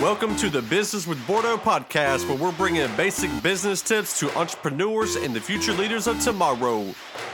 Welcome to the Business with Bordeaux podcast, where we're bringing basic business tips to entrepreneurs and the future leaders of tomorrow.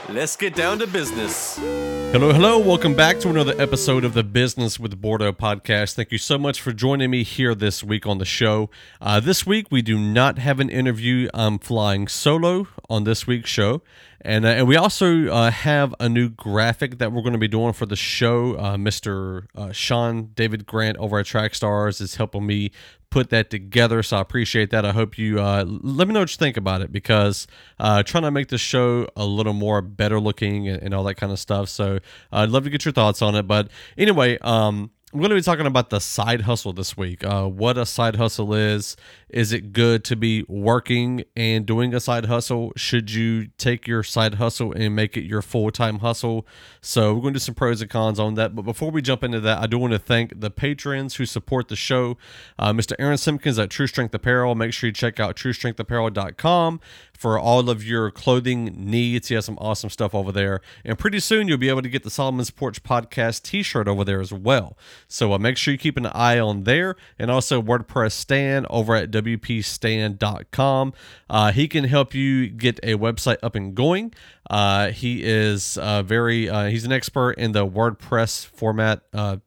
Let's get down to business. Hello, hello. Welcome back to another episode of the Business with Bordeaux podcast. Thank you so much for joining me here this week on the show. Uh, this week, we do not have an interview. I'm flying solo on this week's show. And, uh, and we also uh, have a new graphic that we're going to be doing for the show. Uh, Mr. Uh, Sean David Grant over at Track Stars is helping me put that together. So I appreciate that. I hope you uh, let me know what you think about it because uh, trying to make the show a little more better looking and, and all that kind of stuff. So uh, I'd love to get your thoughts on it. But anyway, um, I'm going to be talking about the side hustle this week. Uh, what a side hustle is. Is it good to be working and doing a side hustle? Should you take your side hustle and make it your full time hustle? So, we're going to do some pros and cons on that. But before we jump into that, I do want to thank the patrons who support the show. Uh, Mr. Aaron Simpkins at True Strength Apparel. Make sure you check out truestrengthapparel.com for all of your clothing needs. He has some awesome stuff over there. And pretty soon, you'll be able to get the Solomon's Porch Podcast t shirt over there as well. So uh, make sure you keep an eye on there and also WordPress Stan over at WPStan.com. Uh, he can help you get a website up and going. Uh, he is uh, very, uh, he's an expert in the WordPress format uh,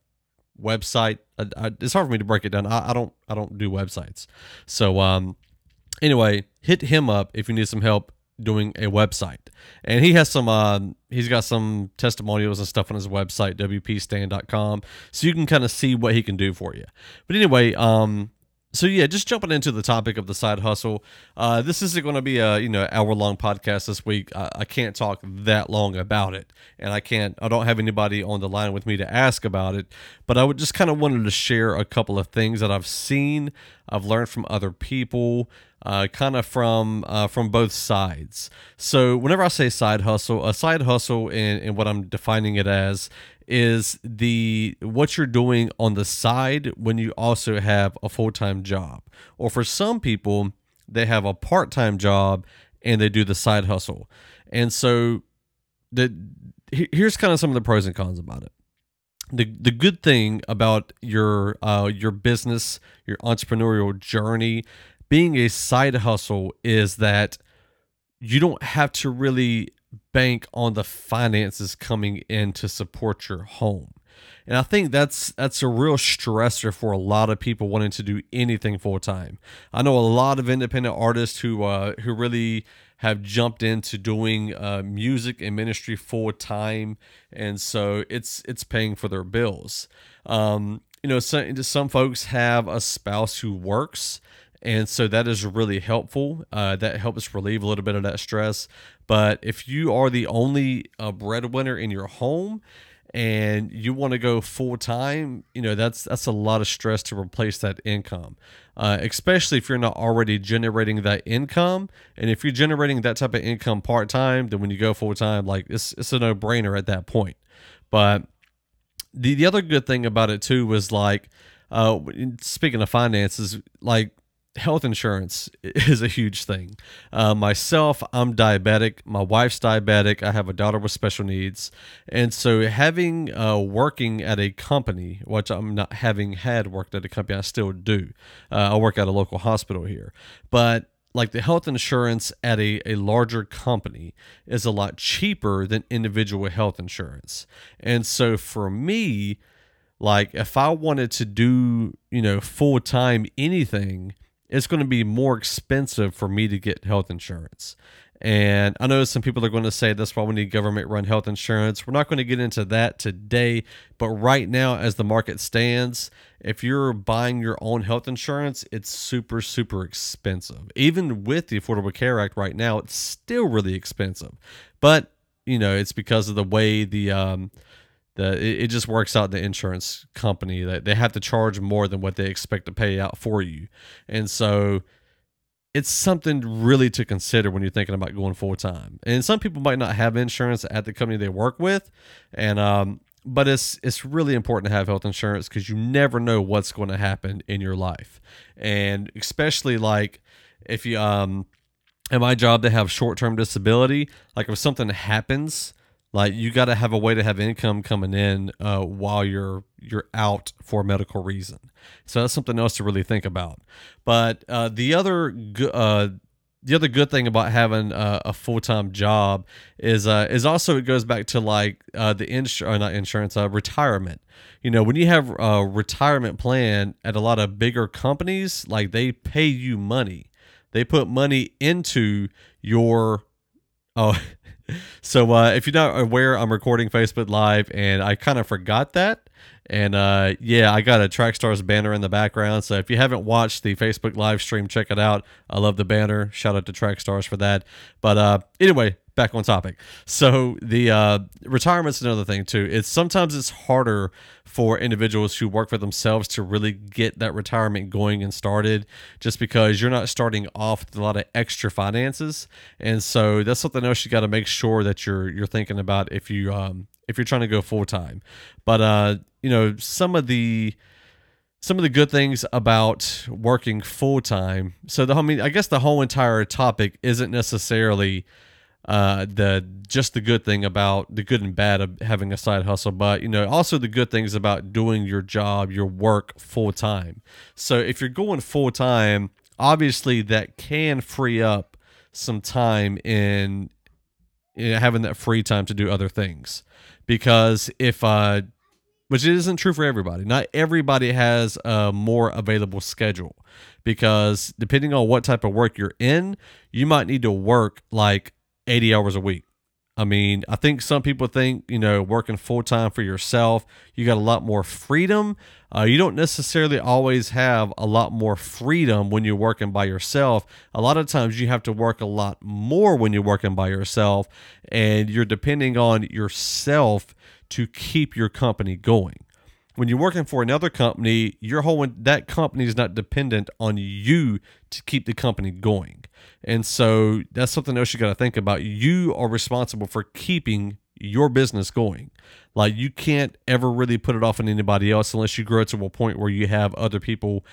website. it's hard for me to break it down. I, I don't, I don't do websites. So, um, anyway, hit him up if you need some help doing a website. And he has some uh, he's got some testimonials and stuff on his website wpstan.com so you can kind of see what he can do for you. But anyway, um so yeah, just jumping into the topic of the side hustle. Uh, this isn't going to be a you know hour long podcast this week. I, I, can't talk that long about it, and I can't. I don't have anybody on the line with me to ask about it. But I would just kind of wanted to share a couple of things that I've seen, I've learned from other people, uh, kind of from uh, from both sides. So whenever I say side hustle, a side hustle, and, what I'm defining it as is the what you're doing on the side when you also have a full-time job. Or for some people, they have a part-time job and they do the side hustle. And so the here's kind of some of the pros and cons about it. The, the good thing about your uh, your business, your entrepreneurial journey, being a side hustle is that you don't have to really bank on the finances coming in to support your home. And I think that's that's a real stressor for a lot of people wanting to do anything full time. I know a lot of independent artists who uh, who really have jumped into doing uh, music and ministry full time, and so it's it's paying for their bills. Um, you know, some some folks have a spouse who works, and so that is really helpful. Uh, that helps relieve a little bit of that stress. But if you are the only uh, breadwinner in your home and you want to go full time, you know that's that's a lot of stress to replace that income, uh, especially if you're not already generating that income. And if you're generating that type of income part time, then when you go full time, like it's it's a no brainer at that point. But the the other good thing about it too was like, uh, speaking of finances, like health insurance is a huge thing. Uh, myself, I'm diabetic. My wife's diabetic. I have a daughter with special needs, and so having uh, working at a company, which I'm not having had worked at a company, I still do. Uh, I work at a local hospital here, but like the health insurance at a, a larger company is a lot cheaper than individual health insurance. And so for me, like if I wanted to do, you know, full time anything, it's going to be more expensive for me to get health insurance. And I know some people are going to say that's why we need government run health insurance. We're not going to get into that today. But right now, as the market stands, if you're buying your own health insurance, it's super, super expensive. Even with the Affordable Care Act right now, it's still really expensive. But, you know, it's because of the way the, um, the it, it just works out the insurance company that they have to charge more than what they expect to pay out for you. And so it's something really to consider when you're thinking about going full time. And some people might not have insurance at the company they work with. And um but it's it's really important to have health insurance because you never know what's going to happen in your life. And especially like if you um at my job they have short-term disability. Like if something happens Like you got to have a way to have income coming in uh, while you're you're out for a medical reason. So that's something else to really think about. But uh, the other uh, the other good thing about having a, a full time job is uh, is also it goes back to like uh, the insurance, not insurance, uh, retirement. You know, when you have a retirement plan at a lot of bigger companies, like they pay you money, they put money into your. Oh, so uh, if you're not aware, I'm recording Facebook Live, and I kind of forgot that. And uh, yeah, I got a Trackstars banner in the background. So if you haven't watched the Facebook live stream, check it out. I love the banner. Shout out to Trackstars for that. But uh, anyway, back on topic. So the uh, retirement's another thing too. It's sometimes it's harder for individuals who work for themselves to really get that retirement going and started, just because you're not starting off with a lot of extra finances, and so that's something else you got to make sure that you're you're thinking about if you um, if you're trying to go full time. But uh, you know, some of the some of the good things about working full time. So the I mean, I guess the whole entire topic isn't necessarily uh, the just the good thing about the good and bad of having a side hustle, but you know also the good things about doing your job, your work full time. So if you're going full time, obviously that can free up some time in, in having that free time to do other things because if uh which isn't true for everybody. Not everybody has a more available schedule because depending on what type of work you're in, you might need to work like 80 hours a week. I mean, I think some people think, you know, working full time for yourself, you got a lot more freedom. Uh, you don't necessarily always have a lot more freedom when you're working by yourself. A lot of times you have to work a lot more when you're working by yourself, and you're depending on yourself to keep your company going. When you're working for another company, your whole that company is not dependent on you to keep the company going. And so that's something else you got to think about. You are responsible for keeping your business going. Like you can't ever really put it off on anybody else unless you grow to a point where you have other people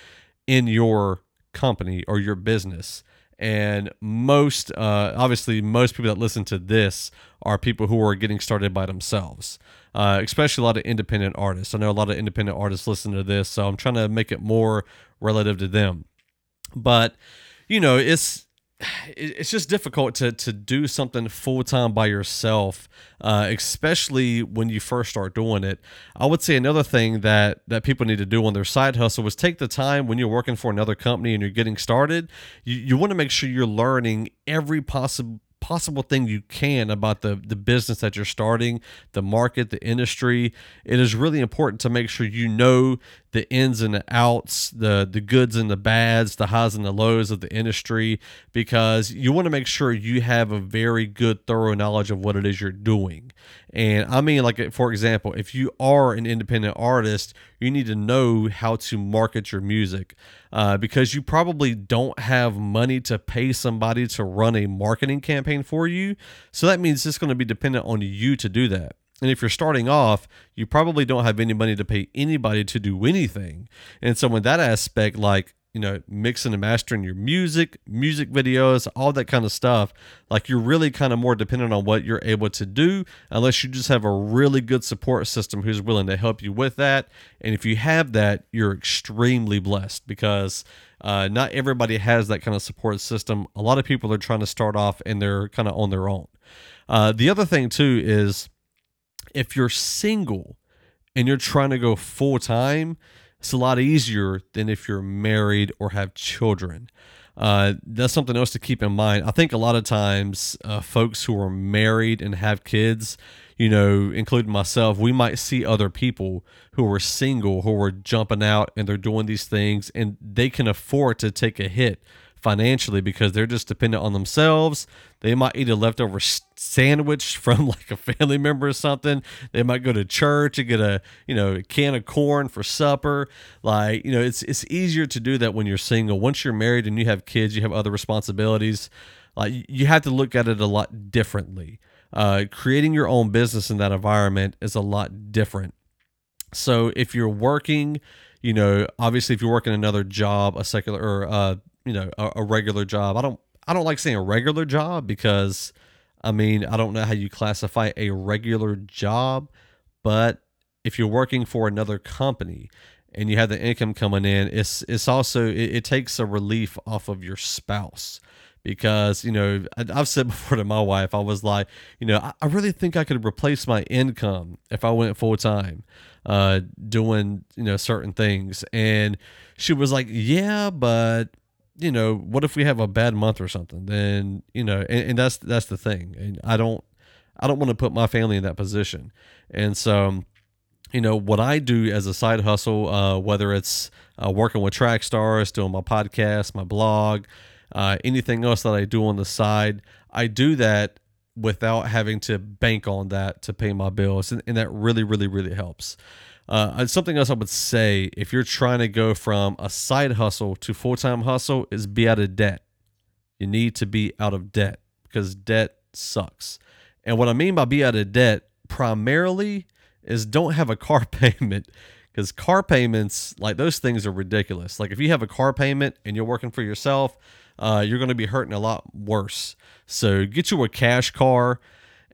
in your company or your business. And most, uh, obviously, most people that listen to this are people who are getting started by themselves, uh, especially a lot of independent artists. I know a lot of independent artists listen to this, so I'm trying to make it more relative to them. But, you know, it's it's just difficult to to do something full time by yourself, uh, especially when you first start doing it. I would say another thing that that people need to do on their side hustle is take the time when you're working for another company and you're getting started. You you want to make sure you're learning every possible possible thing you can about the the business that you're starting, the market, the industry. It is really important to make sure you know the ins and the outs, the the goods and the bads, the highs and the lows of the industry because you want to make sure you have a very good thorough knowledge of what it is you're doing. And I mean like for example, if you are an independent artist, you need to know how to market your music uh, because you probably don't have money to pay somebody to run a marketing campaign for you. So that means it's going to be dependent on you to do that. And if you're starting off, you probably don't have any money to pay anybody to do anything. And so, in that aspect, like you know, mixing and mastering your music, music videos, all that kind of stuff. Like you're really kind of more dependent on what you're able to do, unless you just have a really good support system who's willing to help you with that. And if you have that, you're extremely blessed because uh, not everybody has that kind of support system. A lot of people are trying to start off and they're kind of on their own. Uh, the other thing, too, is if you're single and you're trying to go full time, it's a lot easier than if you're married or have children. Uh, that's something else to keep in mind. I think a lot of times, uh, folks who are married and have kids, you know, including myself, we might see other people who are single, who are jumping out and they're doing these things and they can afford to take a hit financially because they're just dependent on themselves. They might eat a leftover sandwich from like a family member or something. They might go to church and get a, you know, a can of corn for supper. Like, you know, it's it's easier to do that when you're single. Once you're married and you have kids, you have other responsibilities. Like you have to look at it a lot differently. Uh, creating your own business in that environment is a lot different. So if you're working, you know, obviously if you're working another job, a secular or uh, you know a, a regular job. I don't I don't like saying a regular job because I mean, I don't know how you classify a regular job, but if you're working for another company and you have the income coming in, it's it's also it, it takes a relief off of your spouse because you know I, have said before to my wife I was like you know I really think I could replace my income if I went full time uh, doing you know certain things and she was like yeah but you know what if we have a bad month or something? Then you know and, and that's that's the thing. And I don't I don't want to put my family in that position. And so you know what I do as a side hustle, uh, whether it's uh, working with track stars, doing my podcast, my blog, uh, anything else that I do on the side, I do that without having to bank on that to pay my bills, and, and that really, really, really helps. Uh, something else I would say if you're trying to go from a side hustle to full time hustle is be out of debt. You need to be out of debt because debt sucks. And what I mean by be out of debt primarily is don't have a car payment because car payments, like those things are ridiculous. Like if you have a car payment and you're working for yourself, uh, you're going to be hurting a lot worse. So get you a cash car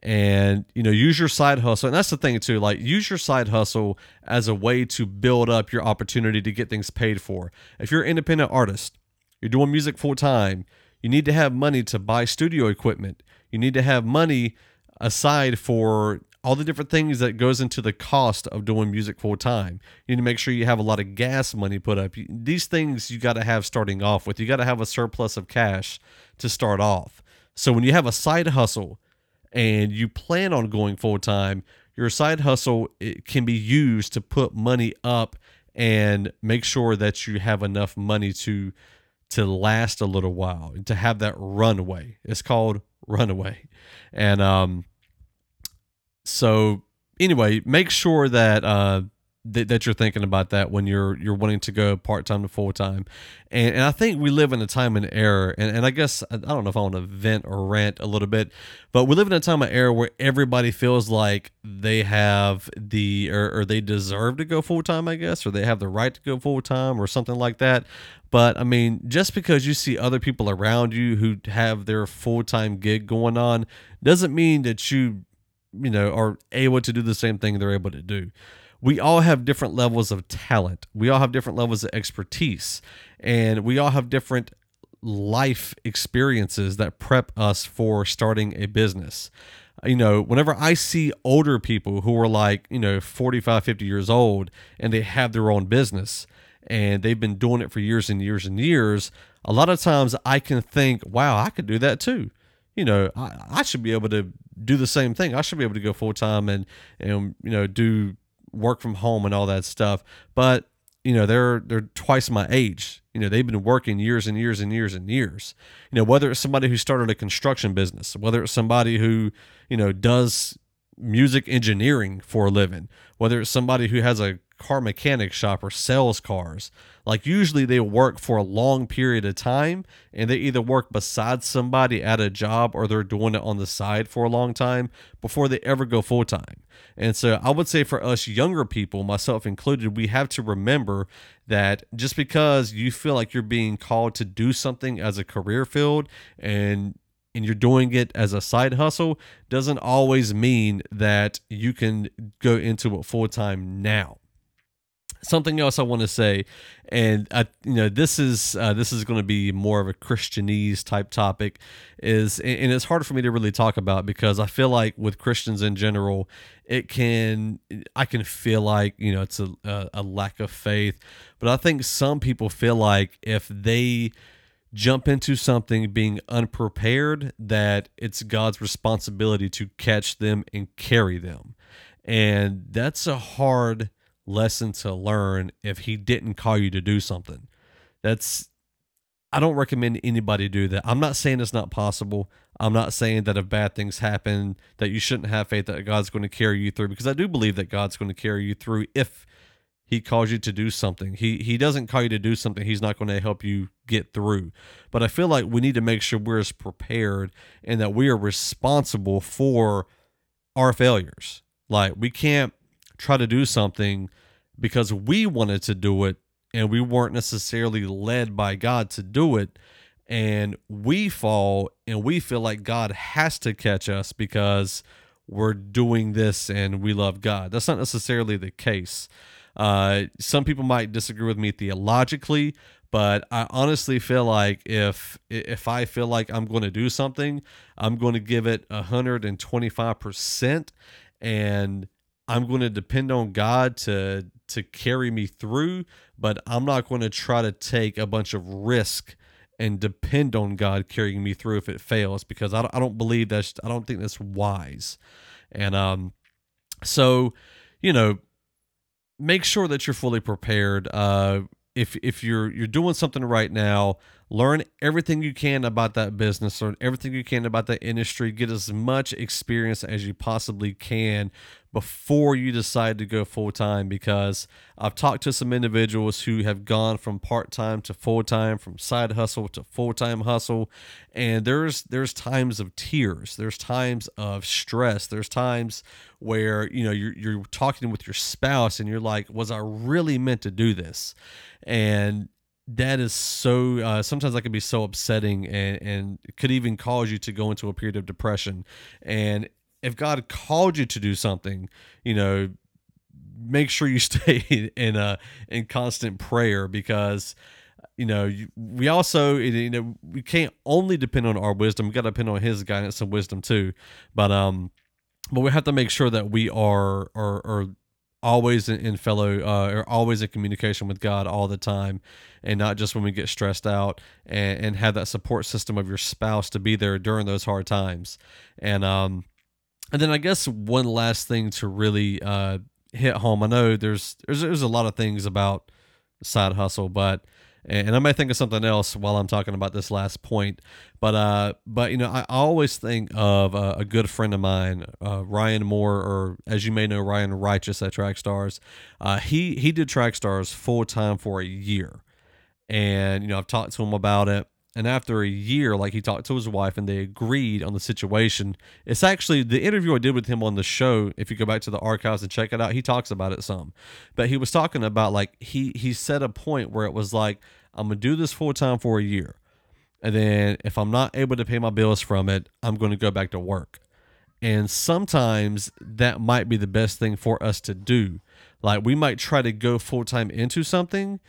and you know use your side hustle and that's the thing too like use your side hustle as a way to build up your opportunity to get things paid for if you're an independent artist you're doing music full time you need to have money to buy studio equipment you need to have money aside for all the different things that goes into the cost of doing music full time. You need to make sure you have a lot of gas money put up. These things you got to have starting off with. You got to have a surplus of cash to start off. So when you have a side hustle and you plan on going full time, your side hustle can be used to put money up and make sure that you have enough money to to last a little while and to have that runway. It's called runaway. And um so anyway, make sure that uh, th- that you're thinking about that when you're you're wanting to go part time to full time, and and I think we live in a time and era, and, and I guess I don't know if I want to vent or rant a little bit, but we live in a time and era where everybody feels like they have the or, or they deserve to go full time, I guess, or they have the right to go full time or something like that. But I mean, just because you see other people around you who have their full time gig going on doesn't mean that you you know, are able to do the same thing they're able to do. We all have different levels of talent. We all have different levels of expertise, and we all have different life experiences that prep us for starting a business. You know, whenever I see older people who are like, you know, 45, 50 years old and they have their own business and they've been doing it for years and years and years, a lot of times I can think, wow, I could do that too you know, I, I should be able to do the same thing. I should be able to go full time and and you know do work from home and all that stuff. But you know, they're they're twice my age. You know, they've been working years and years and years and years. You know, whether it's somebody who started a construction business, whether it's somebody who you know does music engineering for a living, whether it's somebody who has a car mechanic shop or sells cars. Like usually they work for a long period of time and they either work beside somebody at a job or they're doing it on the side for a long time before they ever go full time. And so I would say for us younger people, myself included, we have to remember that just because you feel like you're being called to do something as a career field and and you're doing it as a side hustle doesn't always mean that you can go into it full time now. Something else I want to say, and I, you know, this is uh, this is going to be more of a Christianese type topic, is and it's hard for me to really talk about because I feel like with Christians in general, it can I can feel like you know it's a, a, a lack of faith, but I think some people feel like if they jump into something being unprepared that it's God's responsibility to catch them and carry them. And that's a hard lesson to learn if he didn't call you to do something. That's I don't recommend anybody do that. I'm not saying it's not possible. I'm not saying that if bad things happen that you shouldn't have faith that God's going to carry you through because I do believe that God's going to carry you through if he calls you to do something. He he doesn't call you to do something he's not going to help you get through. But I feel like we need to make sure we're as prepared and that we are responsible for our failures. Like we can't try to do something because we wanted to do it and we weren't necessarily led by God to do it and we fall and we feel like God has to catch us because we're doing this and we love God. That's not necessarily the case. Uh, some people might disagree with me theologically, but I honestly feel like if if I feel like I'm going to do something, I'm going to give it 125% and I'm going to depend on God to to carry me through, but I'm not going to try to take a bunch of risk and depend on God carrying me through if it fails because I don't, I don't believe that's I don't think that's wise. And um so, you know, make sure that you're fully prepared. Uh if if you're you're doing something right now, learn everything you can about that business, learn everything you can about that industry, get as much experience as you possibly can before you decide to go full time because I've talked to some individuals who have gone from part time to full time, from side hustle to full time hustle, and there's there's times of tears, there's times of stress, there's times where you know you're you're talking with your spouse and you're like, was I really meant to do this? And that is so uh, sometimes that can be so upsetting and and could even cause you to go into a period of depression and if God called you to do something, you know, make sure you stay in a in constant prayer because you know we also you know we can't only depend on our wisdom. We got to depend on his guidance and wisdom too. But um but we have to make sure that we are are, are always in, in fellow uh, or always in communication with God all the time and not just when we get stressed out and, and have that support system of your spouse to be there during those hard times. And um and then I guess one last thing to really uh, hit home. I know there's, there's there's a lot of things about side hustle, but and I may think of something else while I'm talking about this last point. But uh, but you know, I always think of a, a good friend of mine, uh, Ryan Moore, or as you may know, Ryan Righteous at Trackstars. Uh, he he did Track Stars full time for a year, and you know I've talked to him about it. And after a year, like he talked to his wife and they agreed on the situation. It's actually the interview I did with him on the show. If you go back to the archives and check it out, he talks about it some. But he was talking about like he he set a point where it was like, I'm gonna do this full time for a year. And then if I'm not able to pay my bills from it, I'm gonna go back to work. And sometimes that might be the best thing for us to do. Like we might try to go full time into something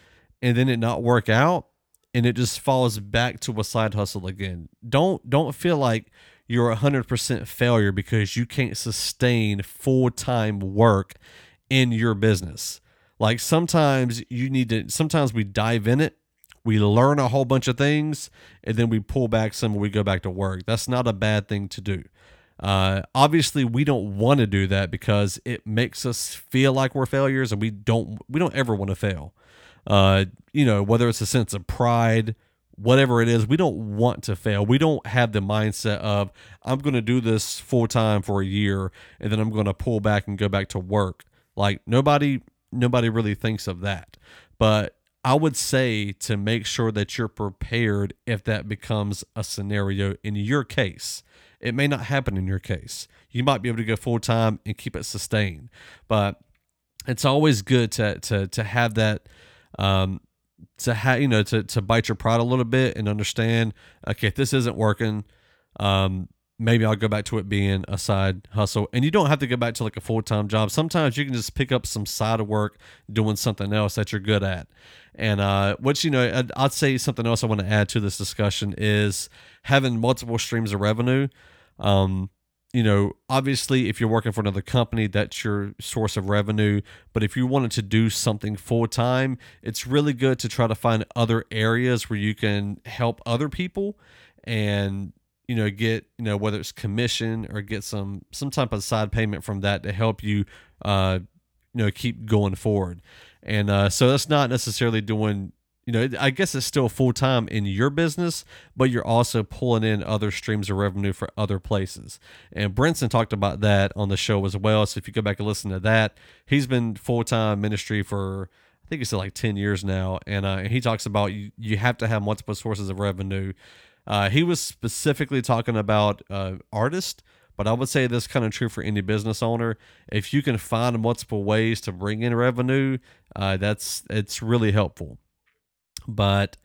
and then it not work out and it just falls back to a side hustle again. Don't don't feel like you're a hundred percent failure because you can't sustain full time work in your business. Like sometimes you need to. Sometimes we dive in it, we learn a whole bunch of things, and then we pull back some and we go back to work. That's not a bad thing to do. Uh, obviously, we don't want to do that because it makes us feel like we're failures, and we don't we don't ever want to fail. Uh, you know, whether it's a sense of pride, whatever it is, we don't want to fail. We don't have the mindset of I'm going to do this full time for a year and then I'm going to pull back and go back to work. Like nobody nobody really thinks of that. But I would say to make sure that you're prepared if that becomes a scenario in your case. It may not happen in your case. You might be able to go full time and keep it sustained, but it's always good to to to have that um, to have you know to to bite your pride a little bit and understand okay if this isn't working um maybe I'll go back to it being a side hustle. And you don't have to go back to like a full-time job. Sometimes you can just pick up some side of work doing something else that you're good at. And uh which you know I'd, I'd say something else I want to add to this discussion is having multiple streams of revenue um you know, obviously, if you're working for another company, that's your source of revenue. But if you wanted to do something full time, it's really good to try to find other areas where you can help other people and you know get you know whether it's commission or get some some type of side payment from that to help you uh you know keep going forward and uh so that's not necessarily doing you know, I guess it's still full time in your business, but you're also pulling in other streams of revenue for other places. And Brinson talked about that on the show as well. So if you go back and listen to that, he's been full time ministry for I think he said like ten years now, and uh, he talks about you, you have to have multiple sources of revenue. Uh, he was specifically talking about uh, artists, but I would say this kind of true for any business owner. If you can find multiple ways to bring in revenue, uh, that's it's really helpful. But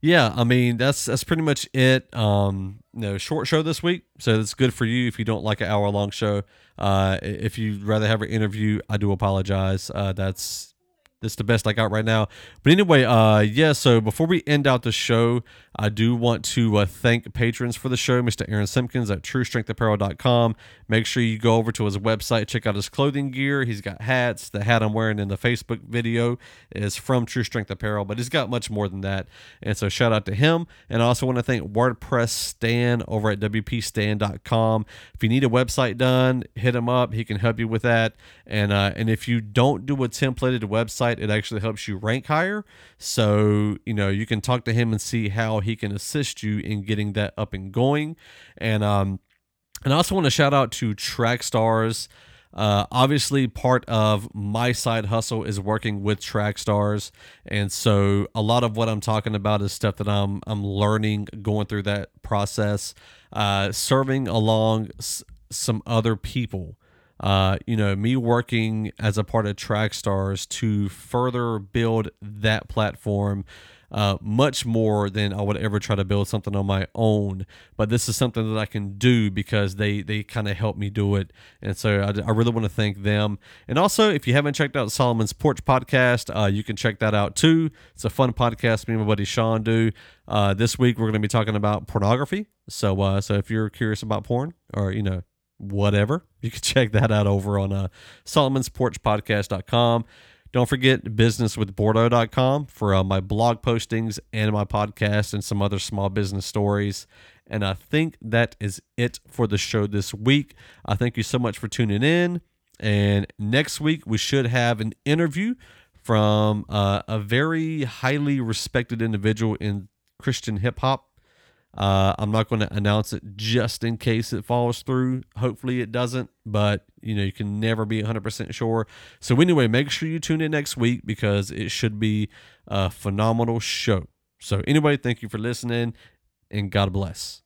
yeah, I mean that's that's pretty much it. Um, you know, short show this week, so it's good for you if you don't like an hour long show. Uh, if you'd rather have an interview, I do apologize. Uh, that's that's the best I got right now. But anyway, uh, yeah. So before we end out the show, I do want to uh, thank patrons for the show, Mr. Aaron Simpkins at TrueStrengthApparel.com. Make sure you go over to his website, check out his clothing gear. He's got hats. The hat I'm wearing in the Facebook video is from True Strength Apparel, but he's got much more than that. And so shout out to him. And I also want to thank WordPress Stan over at WPStan.com. If you need a website done, hit him up. He can help you with that. And uh, and if you don't do a templated website, it actually helps you rank higher. So you know you can talk to him and see how he can assist you in getting that up and going. And um, and I also want to shout out to Trackstars. Uh, obviously, part of my side hustle is working with track stars, and so a lot of what I'm talking about is stuff that I'm I'm learning going through that process, uh, serving along s- some other people. Uh, you know, me working as a part of Trackstars to further build that platform uh, much more than I would ever try to build something on my own. But this is something that I can do because they they kind of help me do it, and so I, I really want to thank them. And also, if you haven't checked out Solomon's Porch podcast, uh, you can check that out too. It's a fun podcast me and my buddy Sean do. Uh, this week we're going to be talking about pornography. So uh, so if you're curious about porn or you know whatever, you can check that out over on uh, Solomon'sPorchPodcast.com. Don't forget businesswithbordeaux.com for uh, my blog postings and my podcast and some other small business stories. And I think that is it for the show this week. I thank you so much for tuning in. And next week, we should have an interview from uh, a very highly respected individual in Christian hip hop. Uh, I'm not going to announce it just in case it falls through. Hopefully it doesn't, but you know you can never be 100% sure. So anyway, make sure you tune in next week because it should be a phenomenal show. So anyway, thank you for listening and God bless.